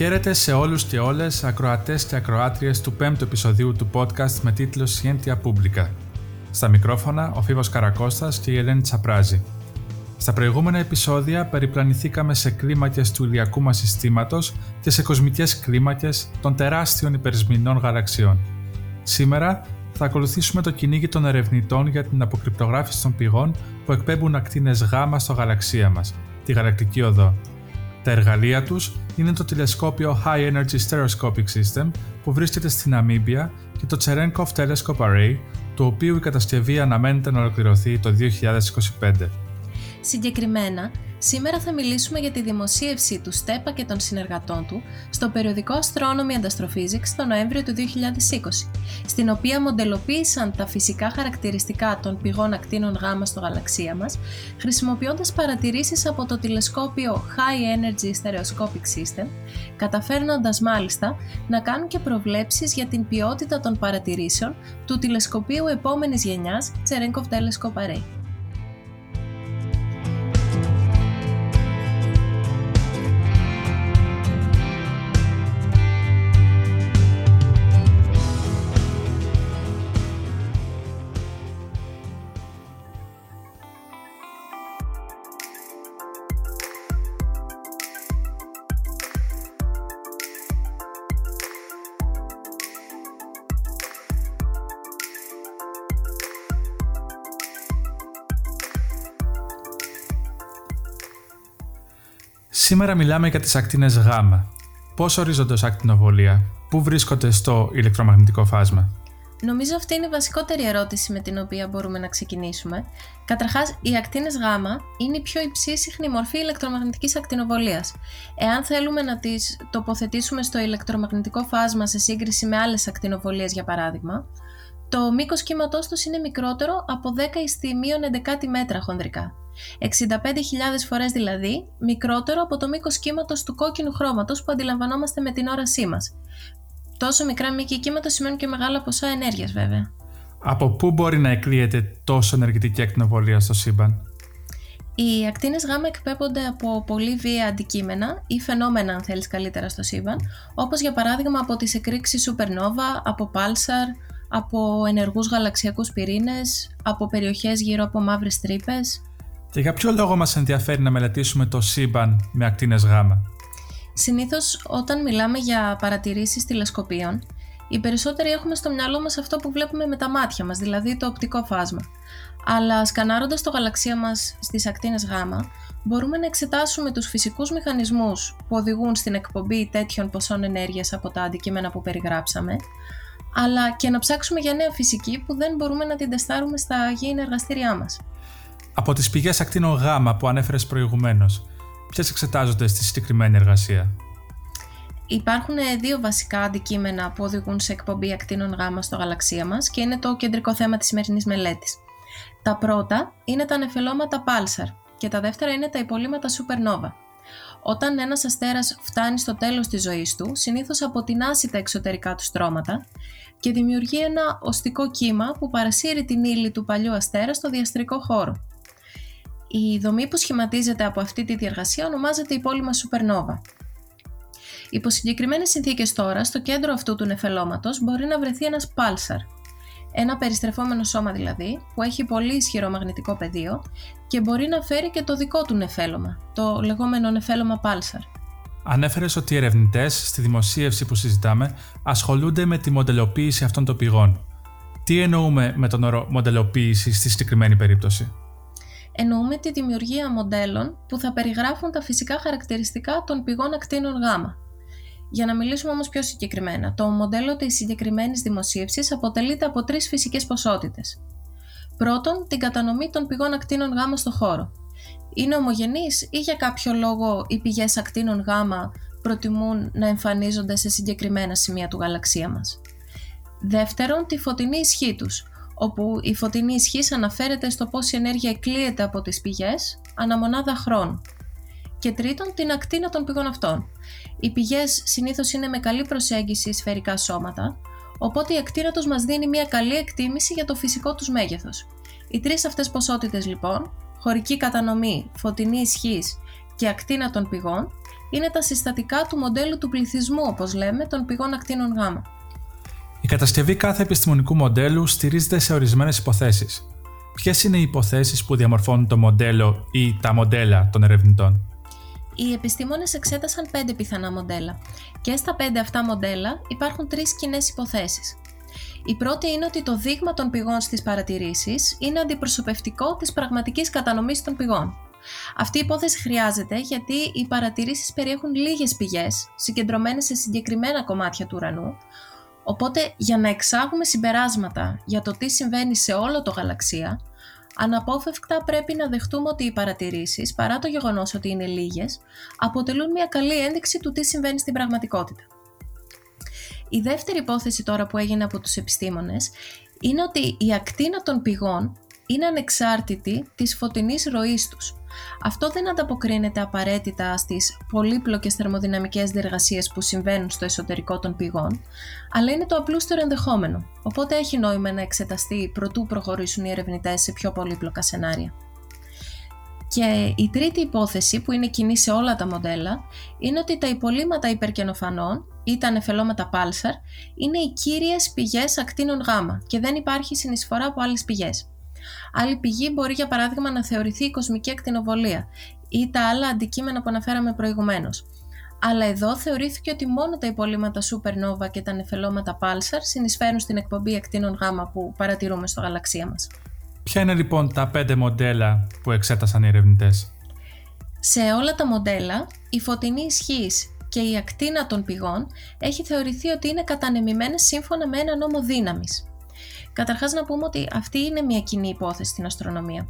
Χαίρετε σε όλους και όλες, ακροατές και ακροάτριες του πέμπτου επεισοδίου του podcast με τίτλο Scientia Publica. Στα μικρόφωνα ο Φίβος Καρακώστας και η Ελένη Τσαπράζη. Στα προηγούμενα επεισόδια περιπλανηθήκαμε σε κλίμακες του ηλιακού μας συστήματος και σε κοσμικές κλίμακες των τεράστιων υπερσμηνών γαλαξιών. Σήμερα θα ακολουθήσουμε το κυνήγι των ερευνητών για την αποκρυπτογράφηση των πηγών που εκπέμπουν ακτίνες γάμα στο γαλαξία μας, τη γαλακτική οδό. Τα εργαλεία τους είναι το τηλεσκόπιο High Energy Stereoscopic System που βρίσκεται στην Ναμίμπια και το Cherenkov Telescope Array, το οποίο η κατασκευή αναμένεται να ολοκληρωθεί το 2025. Συγκεκριμένα, Σήμερα θα μιλήσουμε για τη δημοσίευση του ΣΤΕΠΑ και των συνεργατών του στο περιοδικό Astronomy and Astrophysics το Νοέμβριο του 2020, στην οποία μοντελοποίησαν τα φυσικά χαρακτηριστικά των πηγών ακτίνων γάμα στο γαλαξία μας, χρησιμοποιώντας παρατηρήσεις από το τηλεσκόπιο High Energy Stereoscopic System, καταφέρνοντας μάλιστα να κάνουν και προβλέψεις για την ποιότητα των παρατηρήσεων του τηλεσκοπίου επόμενης γενιάς Cherenkov Telescope Array. Σήμερα μιλάμε για τις ακτίνες Γ. Πώς ορίζονται ως ακτινοβολία, πού βρίσκονται στο ηλεκτρομαγνητικό φάσμα; Νομίζω αυτή είναι η βασικότερη ερώτηση με την οποία μπορούμε να ξεκινήσουμε. Καταρχάς, οι ακτίνες Γ είναι η πιο υψή συχνή μορφή ηλεκτρομαγνητικής ακτινοβολίας. Εάν θέλουμε να τις τοποθετήσουμε στο ηλεκτρομαγνητικό φάσμα σε σύγκριση με άλλες ακτινοβολίες, για παράδειγμα, το μήκος κύματός τους είναι μικρότερο από 10 στη μείον 11 μέτρα χονδρικά. 65.000 φορές δηλαδή μικρότερο από το μήκος κύματος του κόκκινου χρώματος που αντιλαμβανόμαστε με την όρασή μας. Τόσο μικρά μήκη κύματος σημαίνουν και μεγάλα ποσά ενέργειας βέβαια. Από πού μπορεί να εκλείεται τόσο ενεργητική ακτινοβολία στο σύμπαν; Οι ακτίνες γάμα εκπέμπονται από πολύ βία αντικείμενα ή φαινόμενα αν θέλεις καλύτερα στο σύμπαν, όπως για παράδειγμα από τις εκρήξεις supernova, από pulsar, από ενεργούς γαλαξιακούς πυρήνες, από περιοχές γύρω από μαύρες τρύπες. Και για ποιο λόγο μας ενδιαφέρει να μελετήσουμε το σύμπαν με ακτίνες γάμα; Συνήθως όταν μιλάμε για παρατηρήσεις τηλεσκοπίων, οι περισσότεροι έχουμε στο μυαλό μας αυτό που βλέπουμε με τα μάτια μας, δηλαδή το οπτικό φάσμα. Αλλά σκανάροντας το γαλαξία μας στις ακτίνες γάμα, μπορούμε να εξετάσουμε τους φυσικούς μηχανισμούς που οδηγούν στην εκπομπή τέτοιων ποσών ενέργειας από τα αντικείμενα που περιγράψαμε, αλλά και να ψάξουμε για νέα φυσική που δεν μπορούμε να την τεστάρουμε στα γήινα εργαστήριά μας. Από τις πηγές ακτίνων γάμα που ανέφερες προηγουμένως, ποιες εξετάζονται στη συγκεκριμένη εργασία; Υπάρχουν δύο βασικά αντικείμενα που οδηγούν σε εκπομπή ακτίνων γάμα στο γαλαξία μας και είναι το κεντρικό θέμα της σημερινής μελέτης. Τα πρώτα είναι τα νεφελώματα Pulsar και τα δεύτερα είναι τα υπολείμματα Supernova. Όταν ένας αστέρας φτάνει στο τέλος της ζωής του, συνήθως αποτινάσει τα εξωτερικά του στρώματα και δημιουργεί ένα οστικό κύμα που παρασύρει την ύλη του παλιού αστέρα στο διαστρικό χώρο. Η δομή που σχηματίζεται από αυτή τη διεργασία ονομάζεται υπόλοιμα supernova. Υπό συγκεκριμένες συνθήκες τώρα, στο κέντρο αυτού του νεφελώματος μπορεί να βρεθεί ένας pulsar, ένα περιστρεφόμενο σώμα δηλαδή, που έχει πολύ ισχυρό μαγνητικό πεδίο και μπορεί να φέρει και το δικό του νεφέλωμα, το λεγόμενο νεφέλωμα pulsar. Ανέφερες ότι οι ερευνητές στη δημοσίευση που συζητάμε ασχολούνται με τη μοντελοποίηση αυτών των πηγών. Τι εννοούμε με τον όρο μοντελοποίηση στη συγκεκριμένη περίπτωση; Εννοούμε τη δημιουργία μοντέλων που θα περιγράφουν τα φυσικά χαρακτηριστικά των πηγών ακτίνων Γ. Για να μιλήσουμε όμως πιο συγκεκριμένα, το μοντέλο της συγκεκριμένης δημοσίευσης αποτελείται από τρεις φυσικές ποσότητες. Πρώτον, την κατανομή των πηγών ακτίνων Γ στο χώρο. Είναι ομογενείς ή για κάποιο λόγο οι πηγές ακτίνων Γ προτιμούν να εμφανίζονται σε συγκεκριμένα σημεία του γαλαξία μας. Δεύτερον, τη φωτεινή ισχύ τους, όπου η φωτεινή ισχύ αναφέρεται στο πόση ενέργεια εκλείεται από τις πηγές αναμονάδα χρόνου. Και τρίτον, την ακτίνα των πηγών αυτών. Οι πηγές συνήθως είναι με καλή προσέγγιση σφαιρικά σώματα, οπότε η ακτίνα τους μας δίνει μια καλή εκτίμηση για το φυσικό τους μέγεθος. Οι τρεις αυτές ποσότητες λοιπόν, χωρική κατανομή, φωτεινή ισχύς και ακτίνα των πηγών, είναι τα συστατικά του μοντέλου του πληθυσμού, όπως λέμε, των πηγών ακτίνων γάμα. Η κατασκευή κάθε επιστημονικού μοντέλου στηρίζεται σε ορισμένες υποθέσεις. Ποιες είναι οι υποθέσεις που διαμορφώνουν το μοντέλο ή τα μοντέλα των ερευνητών; Οι επιστήμονες εξέτασαν πέντε πιθανά μοντέλα και στα πέντε αυτά μοντέλα υπάρχουν τρεις κοινές υποθέσεις. Η πρώτη είναι ότι το δείγμα των πηγών στις παρατηρήσεις είναι αντιπροσωπευτικό της πραγματικής κατανομής των πηγών. Αυτή η υπόθεση χρειάζεται γιατί οι παρατηρήσεις περιέχουν λίγες πηγές, συγκεντρωμένες σε συγκεκριμένα κομμάτια του ουρανού, οπότε για να εξάγουμε συμπεράσματα για το τι συμβαίνει σε όλο το γαλαξία, αναπόφευκτα πρέπει να δεχτούμε ότι οι παρατηρήσεις, παρά το γεγονός ότι είναι λίγες, αποτελούν μια καλή ένδειξη του τι συμβαίνει στην πραγματικότητα. Η δεύτερη υπόθεση τώρα που έγινε από τους επιστήμονες είναι ότι η ακτίνα των πηγών είναι ανεξάρτητη της φωτεινής ροής τους. Αυτό δεν ανταποκρίνεται απαραίτητα στις πολύπλοκες θερμοδυναμικές διεργασίες που συμβαίνουν στο εσωτερικό των πηγών, αλλά είναι το απλούστερο ενδεχόμενο, οπότε έχει νόημα να εξεταστεί προτού προχωρήσουν οι ερευνητές σε πιο πολύπλοκα σενάρια. Και η τρίτη υπόθεση που είναι κοινή σε όλα τα μοντέλα είναι ότι τα υπολείμματα υπερκενοφανών ή τα νεφελώματα Pulsar είναι οι κύριες πηγές ακτίνων γ και δεν υπάρχει συνεισφορά από άλλες πηγές. Άλλη πηγή μπορεί για παράδειγμα να θεωρηθεί η κοσμική ακτινοβολία ή τα άλλα αντικείμενα που αναφέραμε προηγουμένως. Αλλά εδώ θεωρήθηκε ότι μόνο τα υπολείμματα supernova και τα νεφελώματα pulsar συνεισφέρουν στην εκπομπή ακτίνων γ που παρατηρούμε στο γαλαξία μας. Ποια είναι λοιπόν τα πέντε μοντέλα που εξέτασαν οι ερευνητές; Σε όλα τα μοντέλα, η φωτεινή ισχύ και η ακτίνα των πηγών έχει θεωρηθεί ότι είναι κατανεμημένες σύμφωνα με ένα νόμο δύναμης. Καταρχάς να πούμε ότι αυτή είναι μια κοινή υπόθεση στην αστρονομία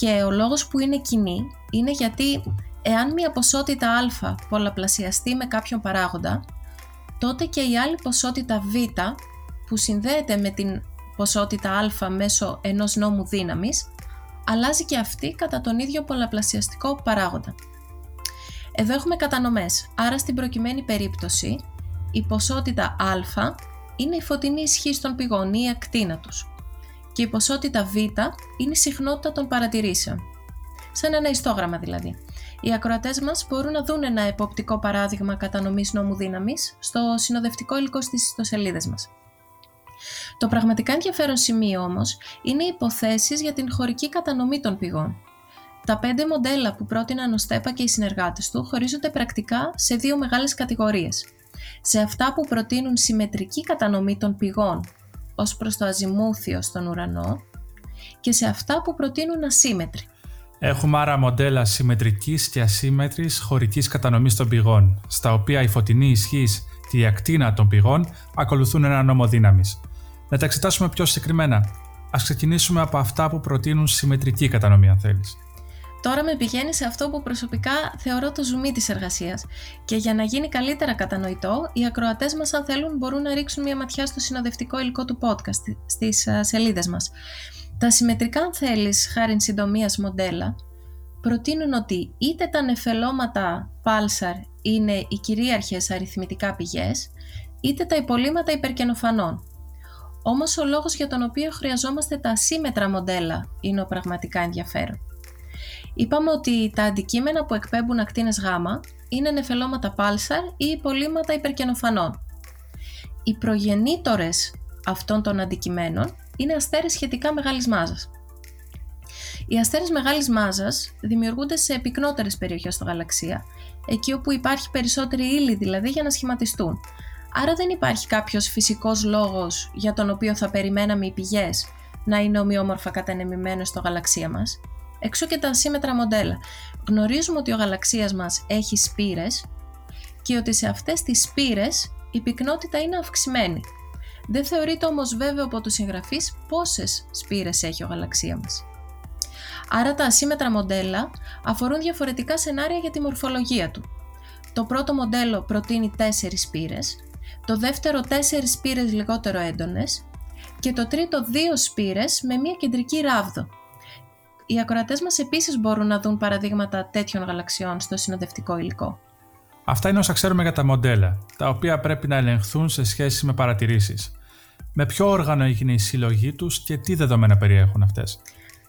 και ο λόγος που είναι κοινή είναι γιατί εάν μια ποσότητα α πολλαπλασιαστεί με κάποιον παράγοντα, τότε και η άλλη ποσότητα β που συνδέεται με την ποσότητα α μέσω ενός νόμου δύναμης, αλλάζει και αυτή κατά τον ίδιο πολλαπλασιαστικό παράγοντα. Εδώ έχουμε κατανομές, άρα στην προκειμένη περίπτωση η ποσότητα α είναι η φωτεινή ισχύ των πηγών ή η ακτίνα τους και η ποσότητα β είναι η συχνότητα των παρατηρήσεων. Σαν ένα ιστόγραμμα δηλαδή. Οι ακροατές μας μπορούν να δουν ένα εποπτικό παράδειγμα κατανομής νόμου δύναμης στο συνοδευτικό υλικό στις ιστοσελίδες μας. Το πραγματικά ενδιαφέρον σημείο όμως είναι οι υποθέσεις για την χωρική κατανομή των πηγών. Τα πέντε μοντέλα που πρότειναν ο Στέπα και οι συνεργάτες του χωρίζονται πρακτικά σε δύο μεγάλες κατηγορίες σε αυτά που προτείνουν συμμετρική κατανομή των πηγών ως προς το αζημούθιο στον ουρανό και σε αυτά που προτείνουν ασύμετρη. Έχουμε άρα μοντέλα συμμετρικής και ασύμετρης χωρικής κατανομής των πηγών, στα οποία η φωτεινή ισχύς και η ακτίνα των πηγών ακολουθούν ένα νόμο δύναμης. Να τα εξετάσουμε πιο συγκεκριμένα. Ας ξεκινήσουμε από αυτά που προτείνουν συμμετρική κατανομή αν θέλεις. Τώρα με πηγαίνει σε αυτό που προσωπικά θεωρώ το ζουμί της εργασίας και για να γίνει καλύτερα κατανοητό, οι ακροατές μας αν θέλουν μπορούν να ρίξουν μια ματιά στο συνοδευτικό υλικό του podcast στις σελίδες μας. Τα συμμετρικά αν θέλεις, χάρη συντομίας μοντέλα, προτείνουν ότι είτε τα νεφελώματα Pulsar είναι οι κυρίαρχες αριθμητικά πηγές, είτε τα υπολείμματα υπερκενοφανών. Όμως ο λόγος για τον οποίο χρειαζόμαστε τα ασύμετρα μοντέλα είναι ο πραγματικά ενδιαφέρον. Είπαμε ότι τα αντικείμενα που εκπέμπουν ακτίνες Γ είναι νεφελώματα πάλσαρ ή υπολείμματα υπερκενοφανών. Οι προγεννήτορες αυτών των αντικειμένων είναι αστέρες σχετικά μεγάλης μάζας. Οι αστέρες μεγάλης μάζας δημιουργούνται σε πυκνότερες περιοχές στο γαλαξία, εκεί όπου υπάρχει περισσότερη ύλη δηλαδή για να σχηματιστούν. Άρα δεν υπάρχει κάποιος φυσικός λόγος για τον οποίο θα περιμέναμε οι πηγές να είναι ομοιόμορφα κατανεμημένες στο γαλαξία μας. Εξού και τα ασύμετρα μοντέλα. Γνωρίζουμε ότι ο γαλαξίας μας έχει σπήρες και ότι σε αυτές τις σπήρες η πυκνότητα είναι αυξημένη. Δεν θεωρείται όμως βέβαιο από τους συγγραφείς πόσες σπήρες έχει ο γαλαξία μας. Άρα τα ασύμετρα μοντέλα αφορούν διαφορετικά σενάρια για τη μορφολογία του. Το πρώτο μοντέλο προτείνει 4 σπήρες, το δεύτερο 4 σπήρες λιγότερο έντονες και το τρίτο 2 σπήρες με μια κεντρική ράβδο, οι ακροατές μας επίσης μπορούν να δουν παραδείγματα τέτοιων γαλαξιών στο συνοδευτικό υλικό. Αυτά είναι όσα ξέρουμε για τα μοντέλα, τα οποία πρέπει να ελεγχθούν σε σχέση με παρατηρήσεις. Με ποιο όργανο έγινε η συλλογή τους και τι δεδομένα περιέχουν αυτές;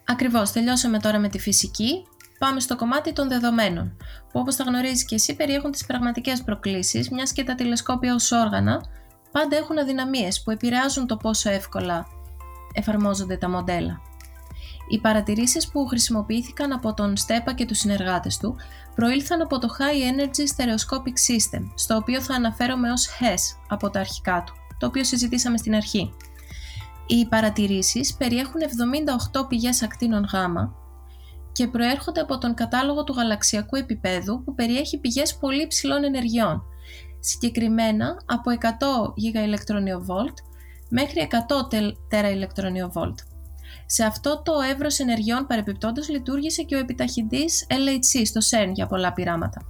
Ακριβώς, τελειώσαμε τώρα με τη φυσική. πάμε στο κομμάτι των δεδομένων, που όπως τα γνωρίζεις και εσύ περιέχουν τις πραγματικές προκλήσεις, μιας και τα τηλεσκόπια ως όργανα πάντα έχουν αδυναμίες που επηρεάζουν το πόσο εύκολα εφαρμόζονται τα μοντέλα. Οι παρατηρήσεις που χρησιμοποιήθηκαν από τον Στέπα και τους συνεργάτες του προήλθαν από το High Energy Stereoscopic System, στο οποίο θα αναφέρομαι ως HES από τα αρχικά του, το οποίο συζητήσαμε στην αρχή. Οι παρατηρήσεις περιέχουν 78 πηγές ακτίνων Γ και προέρχονται από τον κατάλογο του γαλαξιακού επίπεδου που περιέχει πηγές πολύ ψηλών ενεργειών, συγκεκριμένα από 100 GeV μέχρι 100 TeV. Σε αυτό το εύρος ενεργειών παρεπιπτόντως λειτουργήσε και ο επιταχυντής LHC στο CERN για πολλά πειράματα.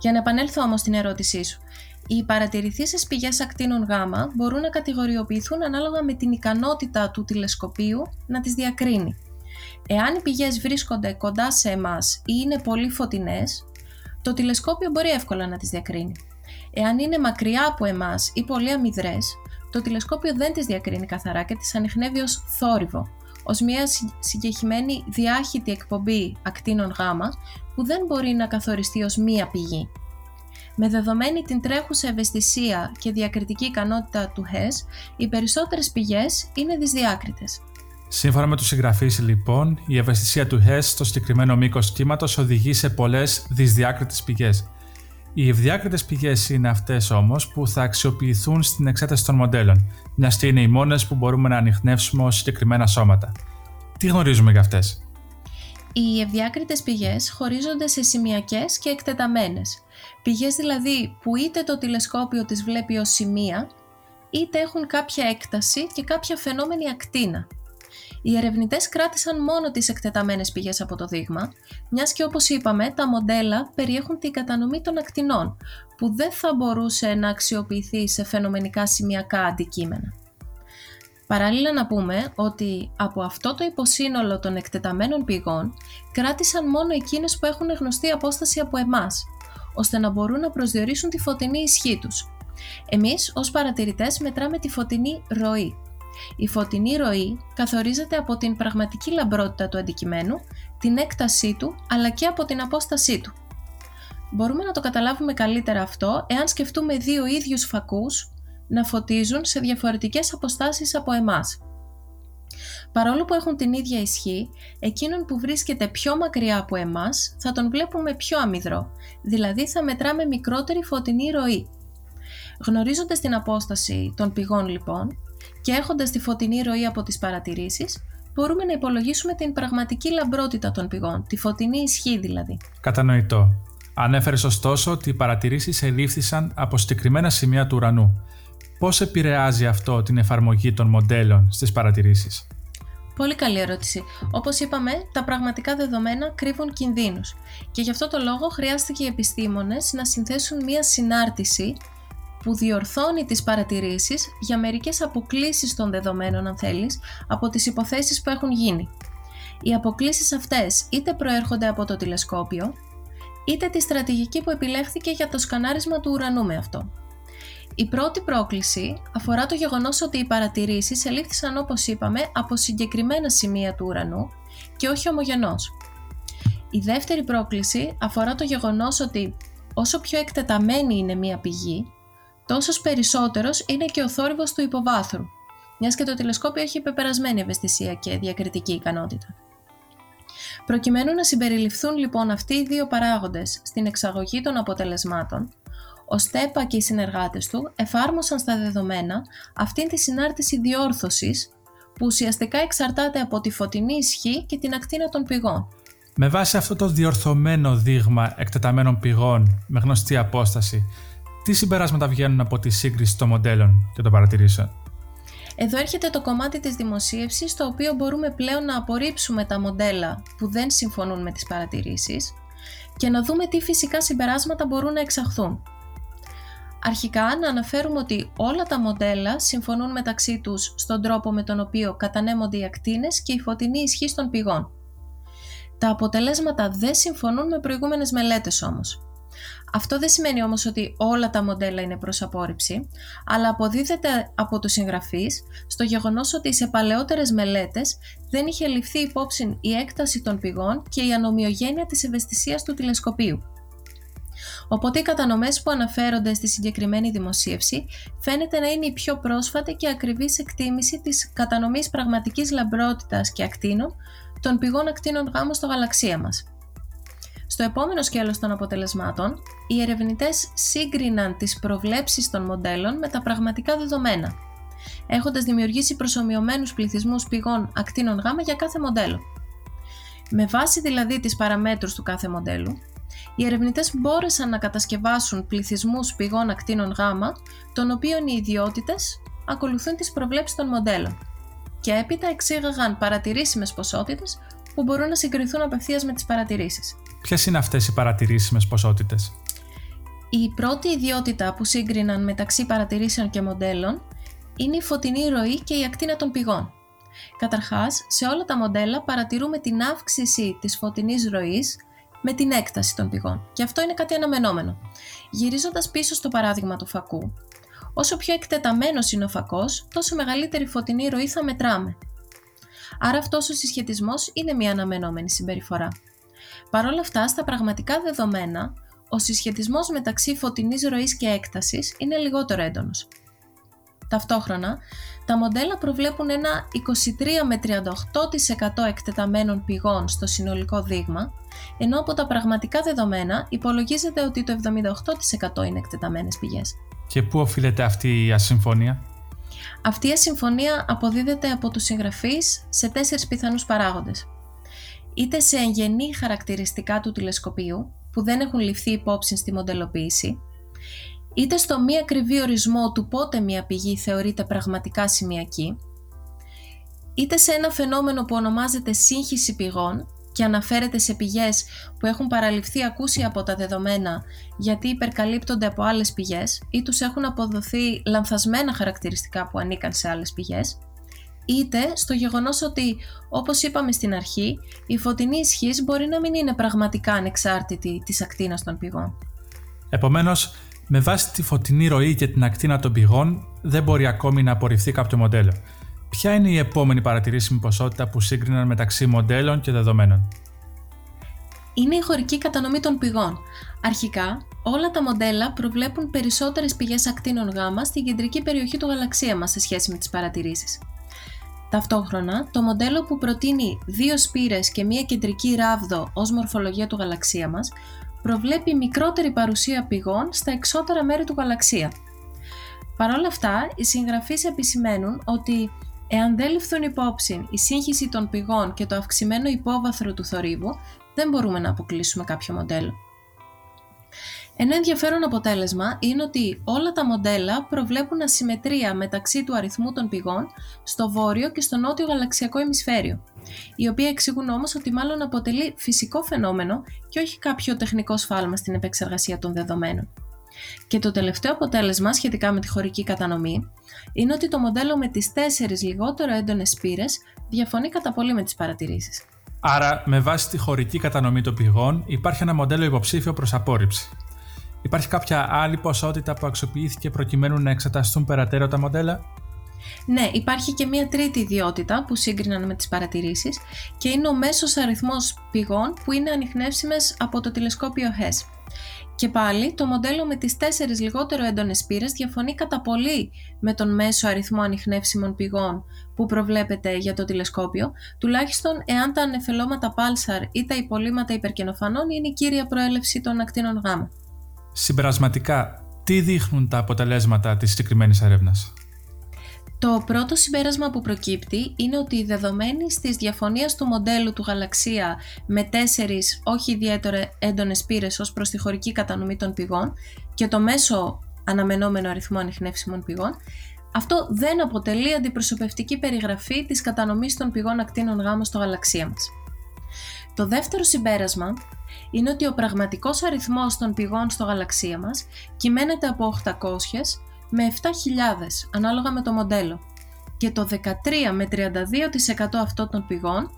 Για να επανέλθω όμως στην ερώτησή σου, οι παρατηρηθήσεις πηγές ακτίνων Γ μπορούν να κατηγοριοποιηθούν ανάλογα με την ικανότητα του τηλεσκοπίου να τις διακρίνει. Εάν οι πηγές βρίσκονται κοντά σε εμάς ή είναι πολύ φωτεινές, το τηλεσκόπιο μπορεί εύκολα να τις διακρίνει. Εάν είναι μακριά από εμάς ή πολύ αμυδρές, το τηλεσκόπιο δεν τις διακρίνει καθαρά και τις ανοιχνεύει ως θόρυβο, ως μια συγκεκριμένη διάχυτη εκπομπή ακτίνων Γ που δεν μπορεί να καθοριστεί ως μία πηγή. Με δεδομένη την τρέχουσα ευαισθησία και διακριτική ικανότητα του HES, οι περισσότερες πηγές είναι δυσδιάκριτες. Σύμφωνα με τους συγγραφείς, λοιπόν, η ευαισθησία του HES στο συγκεκριμένο μήκος κύματος οδηγεί σε πολλές δυσδιάκριτες πηγές. Οι ευδιάκριτες πηγές είναι αυτές όμως που θα αξιοποιηθούν στην εξέταση των μοντέλων, μια και είναι οι μόνες που μπορούμε να ανοιχνεύσουμε ως συγκεκριμένα σώματα. Τι γνωρίζουμε για αυτές; Οι ευδιάκριτες πηγές χωρίζονται σε σημειακές και εκτεταμένες. Πηγές δηλαδή που είτε το τηλεσκόπιο τις βλέπει ως σημεία, είτε έχουν κάποια έκταση και κάποια φαινόμενη ακτίνα. Οι ερευνητές κράτησαν μόνο τις εκτεταμένες πηγές από το δείγμα, μιας και όπως είπαμε, τα μοντέλα περιέχουν την κατανομή των ακτινών, που δεν θα μπορούσε να αξιοποιηθεί σε φαινομενικά σημειακά αντικείμενα. Παράλληλα να πούμε ότι από αυτό το υποσύνολο των εκτεταμένων πηγών κράτησαν μόνο εκείνες που έχουν γνωστή απόσταση από εμάς, ώστε να μπορούν να προσδιορίσουν τη φωτεινή ισχύ τους. Εμείς ως παρατηρητές μετράμε τη φωτεινή ροή, η φωτεινή ροή καθορίζεται από την πραγματική λαμπρότητα του αντικειμένου, την έκτασή του αλλά και από την απόστασή του. Μπορούμε να το καταλάβουμε καλύτερα αυτό εάν σκεφτούμε δύο ίδιους φακούς να φωτίζουν σε διαφορετικές αποστάσεις από εμάς. Παρόλο που έχουν την ίδια ισχύ, εκείνον που βρίσκεται πιο μακριά από εμάς θα τον βλέπουμε πιο αμυδρό, δηλαδή θα μετράμε μικρότερη φωτεινή ροή. Γνωρίζοντας την απόσταση των πηγών λοιπόν, και έχοντας τη φωτεινή ροή από τις παρατηρήσεις, μπορούμε να υπολογίσουμε την πραγματική λαμπρότητα των πηγών, τη φωτεινή ισχύ δηλαδή. Κατανοητό. Ανέφερες ωστόσο ότι οι παρατηρήσεις ελήφθησαν από συγκεκριμένα σημεία του ουρανού. Πώς επηρεάζει αυτό την εφαρμογή των μοντέλων στις παρατηρήσεις; Πολύ καλή ερώτηση. Όπως είπαμε, τα πραγματικά δεδομένα κρύβουν κινδύνους. Και γι' αυτό το λόγο χρειάστηκε οι επιστήμονες να συνθέσουν μία συνάρτηση που διορθώνει τις παρατηρήσεις για μερικές αποκλίσεις των δεδομένων αν θέλεις από τις υποθέσεις που έχουν γίνει. Οι αποκλίσεις αυτές είτε προέρχονται από το τηλεσκόπιο, είτε τη στρατηγική που επιλέχθηκε για το σκανάρισμα του ουρανού με αυτό. Η πρώτη πρόκληση αφορά το γεγονός ότι οι παρατηρήσεις ελήφθησαν όπως είπαμε από συγκεκριμένα σημεία του ουρανού και όχι ομογενώς. Η δεύτερη πρόκληση αφορά το γεγονός ότι όσο πιο εκτεταμένη είναι μία πηγή, τόσος περισσότερος είναι και ο θόρυβος του υποβάθρου, μιας και το τηλεσκόπιο έχει πεπερασμένη ευαισθησία και διακριτική ικανότητα. Προκειμένου να συμπεριληφθούν λοιπόν αυτοί οι δύο παράγοντες στην εξαγωγή των αποτελεσμάτων, ο ΣΤΕΠΑ και οι συνεργάτες του εφάρμοσαν στα δεδομένα αυτήν τη συνάρτηση διόρθωσης που ουσιαστικά εξαρτάται από τη φωτεινή ισχύ και την ακτίνα των πηγών. Με βάση αυτό το διορθωμένο δείγμα εκτεταμένων πηγών με γνωστή απόσταση, τι συμπεράσματα βγαίνουν από τη σύγκριση των μοντέλων και των παρατηρήσεων; Εδώ έρχεται το κομμάτι της δημοσίευσης, στο οποίο μπορούμε πλέον να απορρίψουμε τα μοντέλα που δεν συμφωνούν με τις παρατηρήσεις και να δούμε τι φυσικά συμπεράσματα μπορούν να εξαχθούν. Αρχικά να αναφέρουμε ότι όλα τα μοντέλα συμφωνούν μεταξύ τους στον τρόπο με τον οποίο κατανέμονται οι ακτίνες και η φωτεινή ισχύ των πηγών. Τα αποτελέσματα δεν συμφωνούν με προηγούμενες μελέτες όμως. Αυτό δεν σημαίνει όμως ότι όλα τα μοντέλα είναι προς απόρριψη, αλλά αποδίδεται από τους συγγραφείς στο γεγονός ότι σε παλαιότερες μελέτες δεν είχε ληφθεί υπόψη η έκταση των πηγών και η ανομοιογένεια της ευαισθησίας του τηλεσκοπίου. Οπότε οι κατανομές που αναφέρονται στη συγκεκριμένη δημοσίευση φαίνεται να είναι η πιο πρόσφατη και ακριβής εκτίμηση της κατανομής πραγματικής λαμπρότητας και ακτίνων των πηγών ακτίνων γάμου στο γαλαξία μας. Στο επόμενο σκέλος των αποτελεσμάτων, οι ερευνητές σύγκριναν τις προβλέψεις των μοντέλων με τα πραγματικά δεδομένα, έχοντας δημιουργήσει προσωμιωμένους πληθυσμούς πηγών ακτίνων γάμα για κάθε μοντέλο. Με βάση δηλαδή τις παραμέτρους του κάθε μοντέλου, οι ερευνητές μπόρεσαν να κατασκευάσουν πληθυσμούς πηγών ακτίνων γάμα, των οποίων οι ιδιότητες ακολουθούν τις προβλέψεις των μοντέλων και έπειτα εξήγαγαν παρατηρήσιμες ποσότητες που μπορούν να συγκριθούν απευθείας με τις παρατηρήσεις. Ποιες είναι αυτές οι παρατηρήσιμες ποσότητες, Η πρώτη ιδιότητα που σύγκριναν μεταξύ παρατηρήσεων και μοντέλων είναι η φωτεινή ροή και η ακτίνα των πηγών. Καταρχάς, σε όλα τα μοντέλα παρατηρούμε την αύξηση της φωτεινής ροής με την έκταση των πηγών και αυτό είναι κάτι αναμενόμενο. Γυρίζοντας πίσω στο παράδειγμα του φακού, όσο πιο εκτεταμένος είναι ο φακός, τόσο μεγαλύτερη φωτεινή ροή θα μετράμε. Άρα αυτός ο συσχετισμός είναι μια αναμενόμενη συμπεριφορά. Παρ' όλα αυτά, στα πραγματικά δεδομένα, ο συσχετισμός μεταξύ φωτεινής ροής και έκτασης είναι λιγότερο έντονος. Ταυτόχρονα, τα μοντέλα προβλέπουν ένα 23 με 38% εκτεταμένων πηγών στο συνολικό δείγμα, ενώ από τα πραγματικά δεδομένα υπολογίζεται ότι το 78% είναι εκτεταμένες πηγές. Και πού οφείλεται αυτή η ασυμφωνία; Αυτή η ασυμφωνία αποδίδεται από τους συγγραφείς σε τέσσερις πιθανούς παράγοντες είτε σε εγγενή χαρακτηριστικά του τηλεσκοπίου που δεν έχουν ληφθεί υπόψη στη μοντελοποίηση, είτε στο μη ακριβή ορισμό του πότε μια πηγή θεωρείται πραγματικά σημειακή, είτε σε ένα φαινόμενο που ονομάζεται σύγχυση πηγών και αναφέρεται σε πηγές που έχουν παραληφθεί ακούσια από τα δεδομένα γιατί υπερκαλύπτονται από άλλες πηγές ή τους έχουν αποδοθεί λανθασμένα χαρακτηριστικά που ανήκαν σε άλλες πηγές, είτε στο γεγονός ότι, όπως είπαμε στην αρχή, η φωτεινή ισχύς μπορεί να μην είναι πραγματικά ανεξάρτητη της ακτίνας των πηγών. Επομένως, με βάση τη φωτεινή ροή και την ακτίνα των πηγών, δεν μπορεί ακόμη να απορριφθεί κάποιο μοντέλο. Ποια είναι η επόμενη παρατηρήσιμη ποσότητα που σύγκριναν μεταξύ μοντέλων και δεδομένων; Είναι η χωρική κατανομή των πηγών. Αρχικά, όλα τα μοντέλα προβλέπουν περισσότερες πηγές ακτίνων γάμα στην κεντρική περιοχή του γαλαξία μας σε σχέση με τις παρατηρήσεις. Ταυτόχρονα, το μοντέλο που προτείνει δύο σπήρες και μία κεντρική ράβδο ως μορφολογία του γαλαξία μας προβλέπει μικρότερη παρουσία πηγών στα εξώτερα μέρη του γαλαξία. Παρ' όλα αυτά, οι συγγραφείς επισημαίνουν ότι εάν δεν ληφθούν υπόψη η σύγχυση των πηγών και το αυξημένο υπόβαθρο του θορύβου, δεν μπορούμε να αποκλείσουμε κάποιο μοντέλο. Ένα ενδιαφέρον αποτέλεσμα είναι ότι όλα τα μοντέλα προβλέπουν ασυμμετρία μεταξύ του αριθμού των πηγών στο βόρειο και στο νότιο γαλαξιακό ημισφαίριο, η οποία εξηγούν όμως ότι μάλλον αποτελεί φυσικό φαινόμενο και όχι κάποιο τεχνικό σφάλμα στην επεξεργασία των δεδομένων. Και το τελευταίο αποτέλεσμα σχετικά με τη χωρική κατανομή είναι ότι το μοντέλο με τις τέσσερις λιγότερο έντονες σπήρες διαφωνεί κατά πολύ με τις παρατηρήσεις. Άρα, με βάση τη χωρική κατανομή των πηγών, υπάρχει ένα μοντέλο υποψήφιο προς απόρριψη. Υπάρχει κάποια άλλη ποσότητα που αξιοποιήθηκε προκειμένου να εξεταστούν περαιτέρω τα μοντέλα; Ναι, υπάρχει και μία τρίτη ιδιότητα που σύγκριναν με τις παρατηρήσεις και είναι ο μέσος αριθμός πηγών που είναι ανιχνεύσιμες από το τηλεσκόπιο HESS. Και πάλι, το μοντέλο με τις τέσσερις λιγότερο έντονες πύρες διαφωνεί κατά πολύ με τον μέσο αριθμό ανιχνεύσιμων πηγών που προβλέπεται για το τηλεσκόπιο, τουλάχιστον εάν τα ανεφελώματα Pulsar ή τα υπολείμματα υπερκενοφανών είναι η κύρια προέλευση των ακτίνων γ. Συμπερασματικά, τι δείχνουν τα αποτελέσματα της συγκεκριμένης έρευνας; Το πρώτο συμπέρασμα που προκύπτει είναι ότι η δεδομένη της διαφωνίας του μοντέλου του γαλαξία με τέσσερις όχι ιδιαίτερα έντονες πύρες ως προς τη χωρική κατανομή των πηγών και το μέσο αναμενόμενο αριθμό ανιχνεύσιμων πηγών, αυτό δεν αποτελεί αντιπροσωπευτική περιγραφή της κατανομής των πηγών ακτίνων γάμων στο γαλαξία μας. Το δεύτερο συμπέρασμα είναι ότι ο πραγματικός αριθμός των πηγών στο γαλαξία μας κυμαίνεται από 800 με 7.000 ανάλογα με το μοντέλο και το 13 με 32% αυτών των πηγών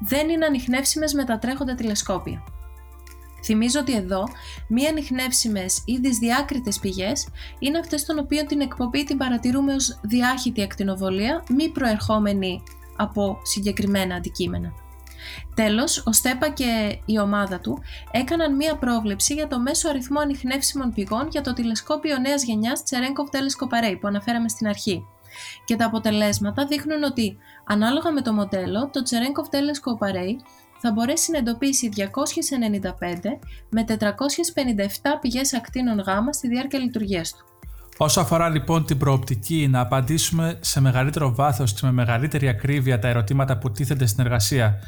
δεν είναι ανιχνεύσιμες με τα τρέχοντα τηλεσκόπια. Θυμίζω ότι εδώ μη ανιχνεύσιμες ή δυσδιάκριτες πηγές είναι αυτές των οποίων την εκπομπή την παρατηρούμε ως διάχυτη ακτινοβολία, μη προερχόμενη από συγκεκριμένα αντικείμενα. Τέλος, ο Στέπα και η ομάδα του έκαναν μία πρόβλεψη για το μέσο αριθμό ανιχνεύσιμων πηγών για το τηλεσκόπιο νέας γενιάς Cherenkov Telescope Array που αναφέραμε στην αρχή. Και τα αποτελέσματα δείχνουν ότι, ανάλογα με το μοντέλο, το Cherenkov Telescope Array θα μπορέσει να εντοπίσει 295 με 457 πηγές ακτίνων γάμα στη διάρκεια λειτουργίας του. Όσο αφορά λοιπόν την προοπτική να απαντήσουμε σε μεγαλύτερο βάθος και με μεγαλύτερη ακρίβεια τα ερωτήματα που τίθενται στην εργασία,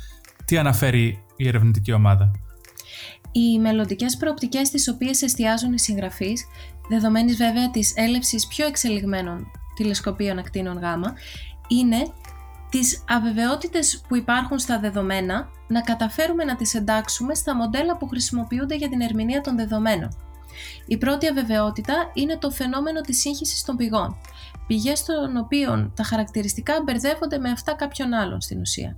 τι αναφέρει η ερευνητική ομάδα; Οι μελλοντικές προοπτικές στι οποίες εστιάζουν οι συγγραφείς, δεδομένης βέβαια της έλευσης πιο εξελιγμένων τηλεσκοπίων ακτίνων γάμα, είναι τις αβεβαιότητες που υπάρχουν στα δεδομένα να καταφέρουμε να τις εντάξουμε στα μοντέλα που χρησιμοποιούνται για την ερμηνεία των δεδομένων. Η πρώτη αβεβαιότητα είναι το φαινόμενο της σύγχυσης των πηγών, πηγές των οποίων τα χαρακτηριστικά μπερδεύονται με αυτά κάποιων άλλων στην ουσία.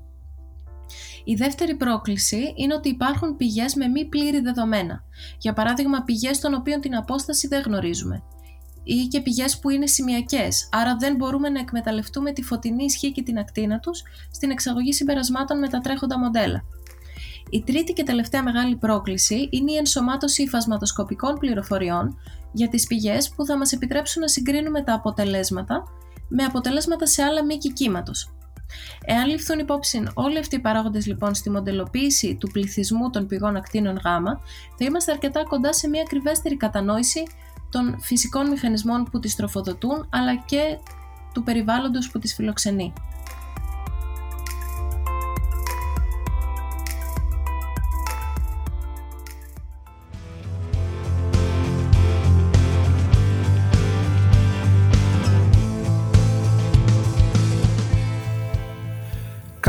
Η δεύτερη πρόκληση είναι ότι υπάρχουν πηγές με μη πλήρη δεδομένα, για παράδειγμα πηγές των οποίων την απόσταση δεν γνωρίζουμε, ή και πηγές που είναι σημειακές, άρα δεν μπορούμε να εκμεταλλευτούμε τη φωτεινή ισχύ και την ακτίνα τους στην εξαγωγή συμπερασμάτων με τα τρέχοντα μοντέλα. Η τρίτη και τελευταία μεγάλη πρόκληση είναι η ενσωμάτωση υφασματοσκοπικών πληροφοριών για τις πηγές που θα μας επιτρέψουν να συγκρίνουμε τα αποτελέσματα με αποτελέσματα σε άλλα μήκη κύματος. Εάν ληφθούν υπόψη όλοι αυτοί οι παράγοντες λοιπόν στη μοντελοποίηση του πληθυσμού των πηγών ακτίνων Γ, θα είμαστε αρκετά κοντά σε μια ακριβέστερη κατανόηση των φυσικών μηχανισμών που τις τροφοδοτούν αλλά και του περιβάλλοντος που τις φιλοξενεί.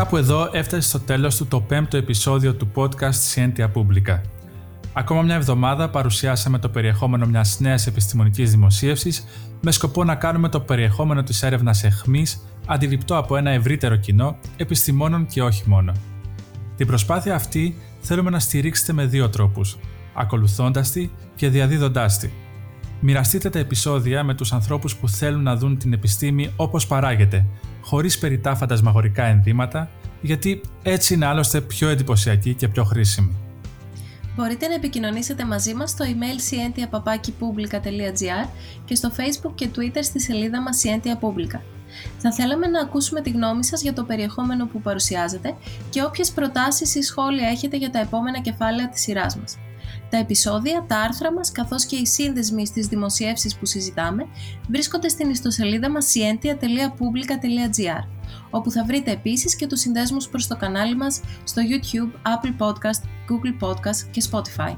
Κάπου εδώ έφτασε στο τέλος του το πέμπτο επεισόδιο του podcast Scientia Publica. Ακόμα μια εβδομάδα παρουσιάσαμε το περιεχόμενο μιας νέας επιστημονικής δημοσίευσης με σκοπό να κάνουμε το περιεχόμενο της έρευνας εχμής αντιληπτό από ένα ευρύτερο κοινό, επιστημόνων και όχι μόνο. Την προσπάθεια αυτή θέλουμε να στηρίξετε με δύο τρόπους, ακολουθώντας τη και διαδίδοντάς τη. Μοιραστείτε τα επεισόδια με τους ανθρώπους που θέλουν να δουν την επιστήμη όπως παράγεται, χωρίς περιτά φαντασμαγορικά ενδύματα, γιατί έτσι είναι άλλωστε πιο εντυπωσιακή και πιο χρήσιμη. Μπορείτε να επικοινωνήσετε μαζί μας στο email scientiapapakipublica.gr και στο facebook και twitter στη σελίδα μας Scientia Publica. Θα θέλαμε να ακούσουμε τη γνώμη σας για το περιεχόμενο που παρουσιάζετε και όποιες προτάσεις ή σχόλια έχετε για τα επόμενα κεφάλαια της σειράς μας. Τα επεισόδια, τα άρθρα μας καθώς και οι σύνδεσμοι στις δημοσιεύσεις που συζητάμε βρίσκονται στην ιστοσελίδα μας scientia.publica.gr όπου θα βρείτε επίσης και τους συνδέσμους προς το κανάλι μας στο YouTube, Apple Podcast, Google Podcast και Spotify.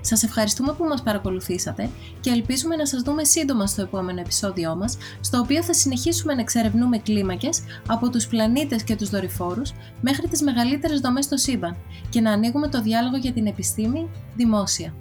Σας ευχαριστούμε που μας παρακολουθήσατε και ελπίζουμε να σας δούμε σύντομα στο επόμενο επεισόδιό μας, στο οποίο θα συνεχίσουμε να εξερευνούμε κλίμακες από τους πλανήτες και τους δορυφόρους μέχρι τις μεγαλύτερες δομές στο σύμπαν και να ανοίγουμε το διάλογο για την επιστήμη δημόσια.